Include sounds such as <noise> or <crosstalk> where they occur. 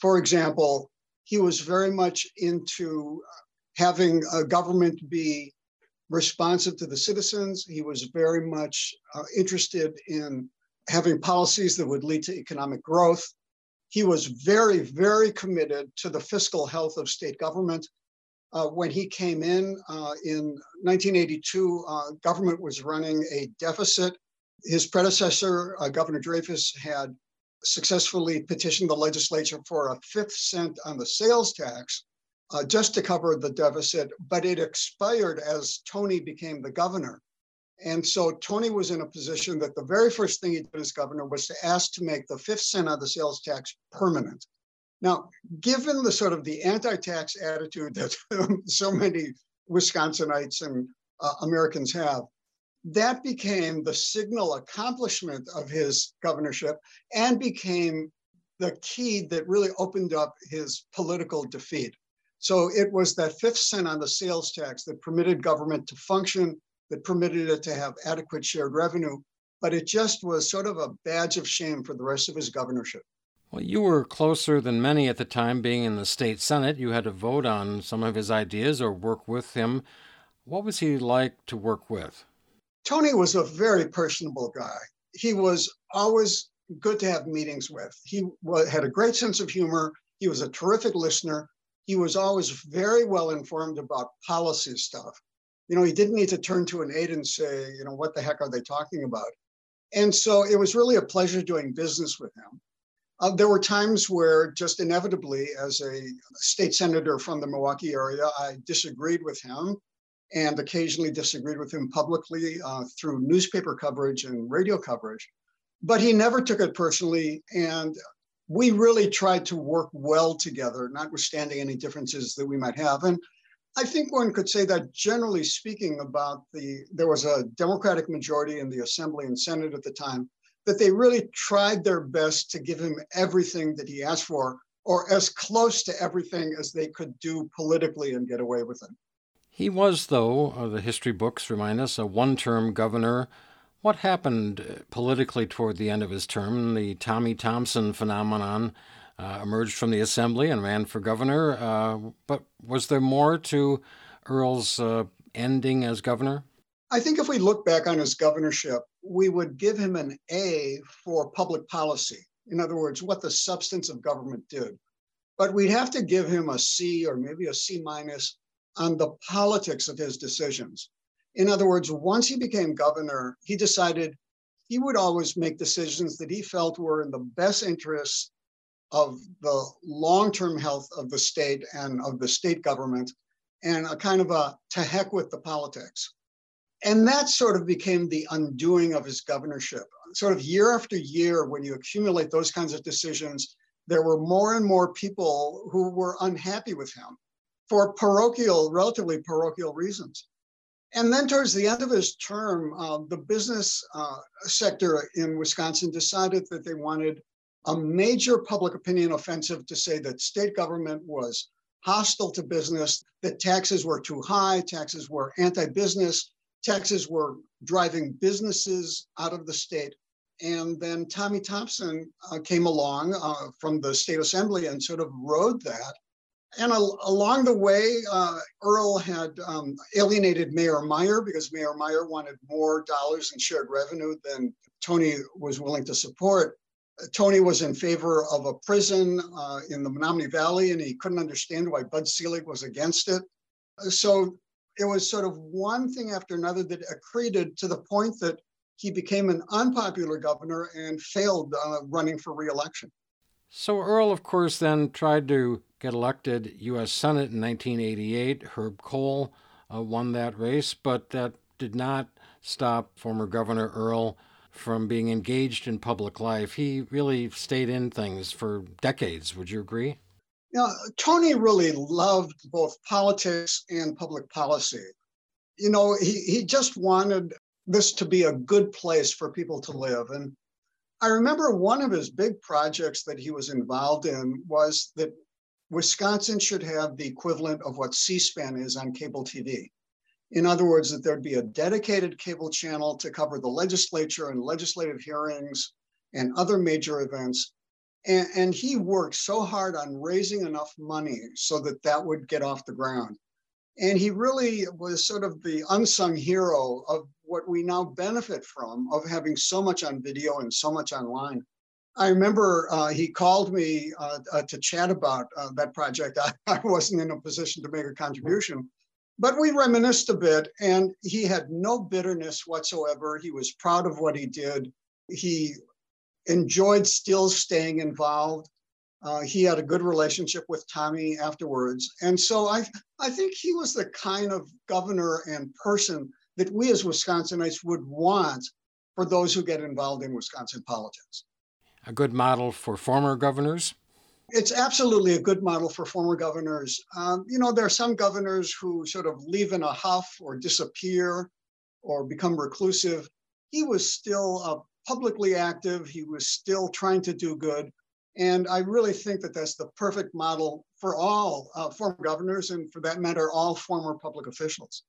For example, he was very much into having a government be responsive to the citizens. He was very much uh, interested in having policies that would lead to economic growth. He was very, very committed to the fiscal health of state government. Uh, when he came in uh, in 1982, uh, government was running a deficit. His predecessor, uh, Governor Dreyfus, had successfully petitioned the legislature for a fifth cent on the sales tax uh, just to cover the deficit, but it expired as Tony became the governor. And so Tony was in a position that the very first thing he did as governor was to ask to make the fifth cent on the sales tax permanent. Now, given the sort of the anti-tax attitude that <laughs> so many Wisconsinites and uh, Americans have, that became the signal accomplishment of his governorship and became the key that really opened up his political defeat. So it was that fifth cent on the sales tax that permitted government to function that permitted it to have adequate shared revenue, but it just was sort of a badge of shame for the rest of his governorship. Well, you were closer than many at the time, being in the state senate. You had to vote on some of his ideas or work with him. What was he like to work with? Tony was a very personable guy. He was always good to have meetings with. He had a great sense of humor. He was a terrific listener. He was always very well informed about policy stuff you know, he didn't need to turn to an aide and say, you know, what the heck are they talking about? And so it was really a pleasure doing business with him. Uh, there were times where just inevitably, as a state senator from the Milwaukee area, I disagreed with him and occasionally disagreed with him publicly uh, through newspaper coverage and radio coverage. But he never took it personally. And we really tried to work well together, notwithstanding any differences that we might have. And I think one could say that generally speaking about the, there was a Democratic majority in the Assembly and Senate at the time, that they really tried their best to give him everything that he asked for, or as close to everything as they could do politically and get away with it. He was, though, uh, the history books remind us, a one term governor. What happened uh, politically toward the end of his term? The Tommy Thompson phenomenon uh, emerged from the assembly and ran for governor. Uh, but was there more to Earl's uh, ending as governor? I think if we look back on his governorship, we would give him an A for public policy. In other words, what the substance of government did. But we'd have to give him a C or maybe a C minus on the politics of his decisions. In other words, once he became governor, he decided he would always make decisions that he felt were in the best interests of the long-term health of the state and of the state government and a kind of a to heck with the politics. And that sort of became the undoing of his governorship. Sort of year after year, when you accumulate those kinds of decisions, there were more and more people who were unhappy with him for parochial, relatively parochial reasons. And then towards the end of his term, uh, the business uh, sector in Wisconsin decided that they wanted a major public opinion offensive to say that state government was hostile to business, that taxes were too high, taxes were anti business, taxes were driving businesses out of the state. And then Tommy Thompson uh, came along uh, from the state assembly and sort of rode that. And al- along the way, uh, Earl had um, alienated Mayor Maier because Mayor Maier wanted more dollars in shared revenue than Tony was willing to support. Tony was in favor of a prison uh, in the Menominee Valley, and he couldn't understand why Bud Selig was against it. So it was sort of one thing after another that accreted to the point that he became an unpopular governor and failed uh, running for reelection. So Earl, of course, then tried to get elected U.S. Senate in 1988. Herb Kohl uh, won that race, but that did not stop former Governor Earl from being engaged in public life. He really stayed in things for decades. Would you agree? Yeah, Tony really loved both politics and public policy. You know, he, he just wanted this to be a good place for people to live. And I remember one of his big projects that he was involved in was that Wisconsin should have the equivalent of what C SPAN is on cable TV. In other words, that there'd be a dedicated cable channel to cover the legislature and legislative hearings and other major events. And, and he worked so hard on raising enough money so that that would get off the ground. And he really was sort of the unsung hero of what we now benefit from of having so much on video and so much online. I remember uh, he called me uh, uh, to chat about uh, that project. I, <laughs> I, wasn't in a position to make a contribution, but we reminisced a bit, and he had no bitterness whatsoever. He was proud of what he did. He enjoyed still staying involved. Uh, he had a good relationship with Tommy afterwards. And so I, I think he was the kind of governor and person that we as Wisconsinites would want for those who get involved in Wisconsin politics. A good model for former governors? It's absolutely a good model for former governors. Um, you know, there are some governors who sort of leave in a huff or disappear or become reclusive. He was still uh, publicly active, he was still trying to do good. And I really think that that's the perfect model for all uh, former governors and, for that matter, all former public officials.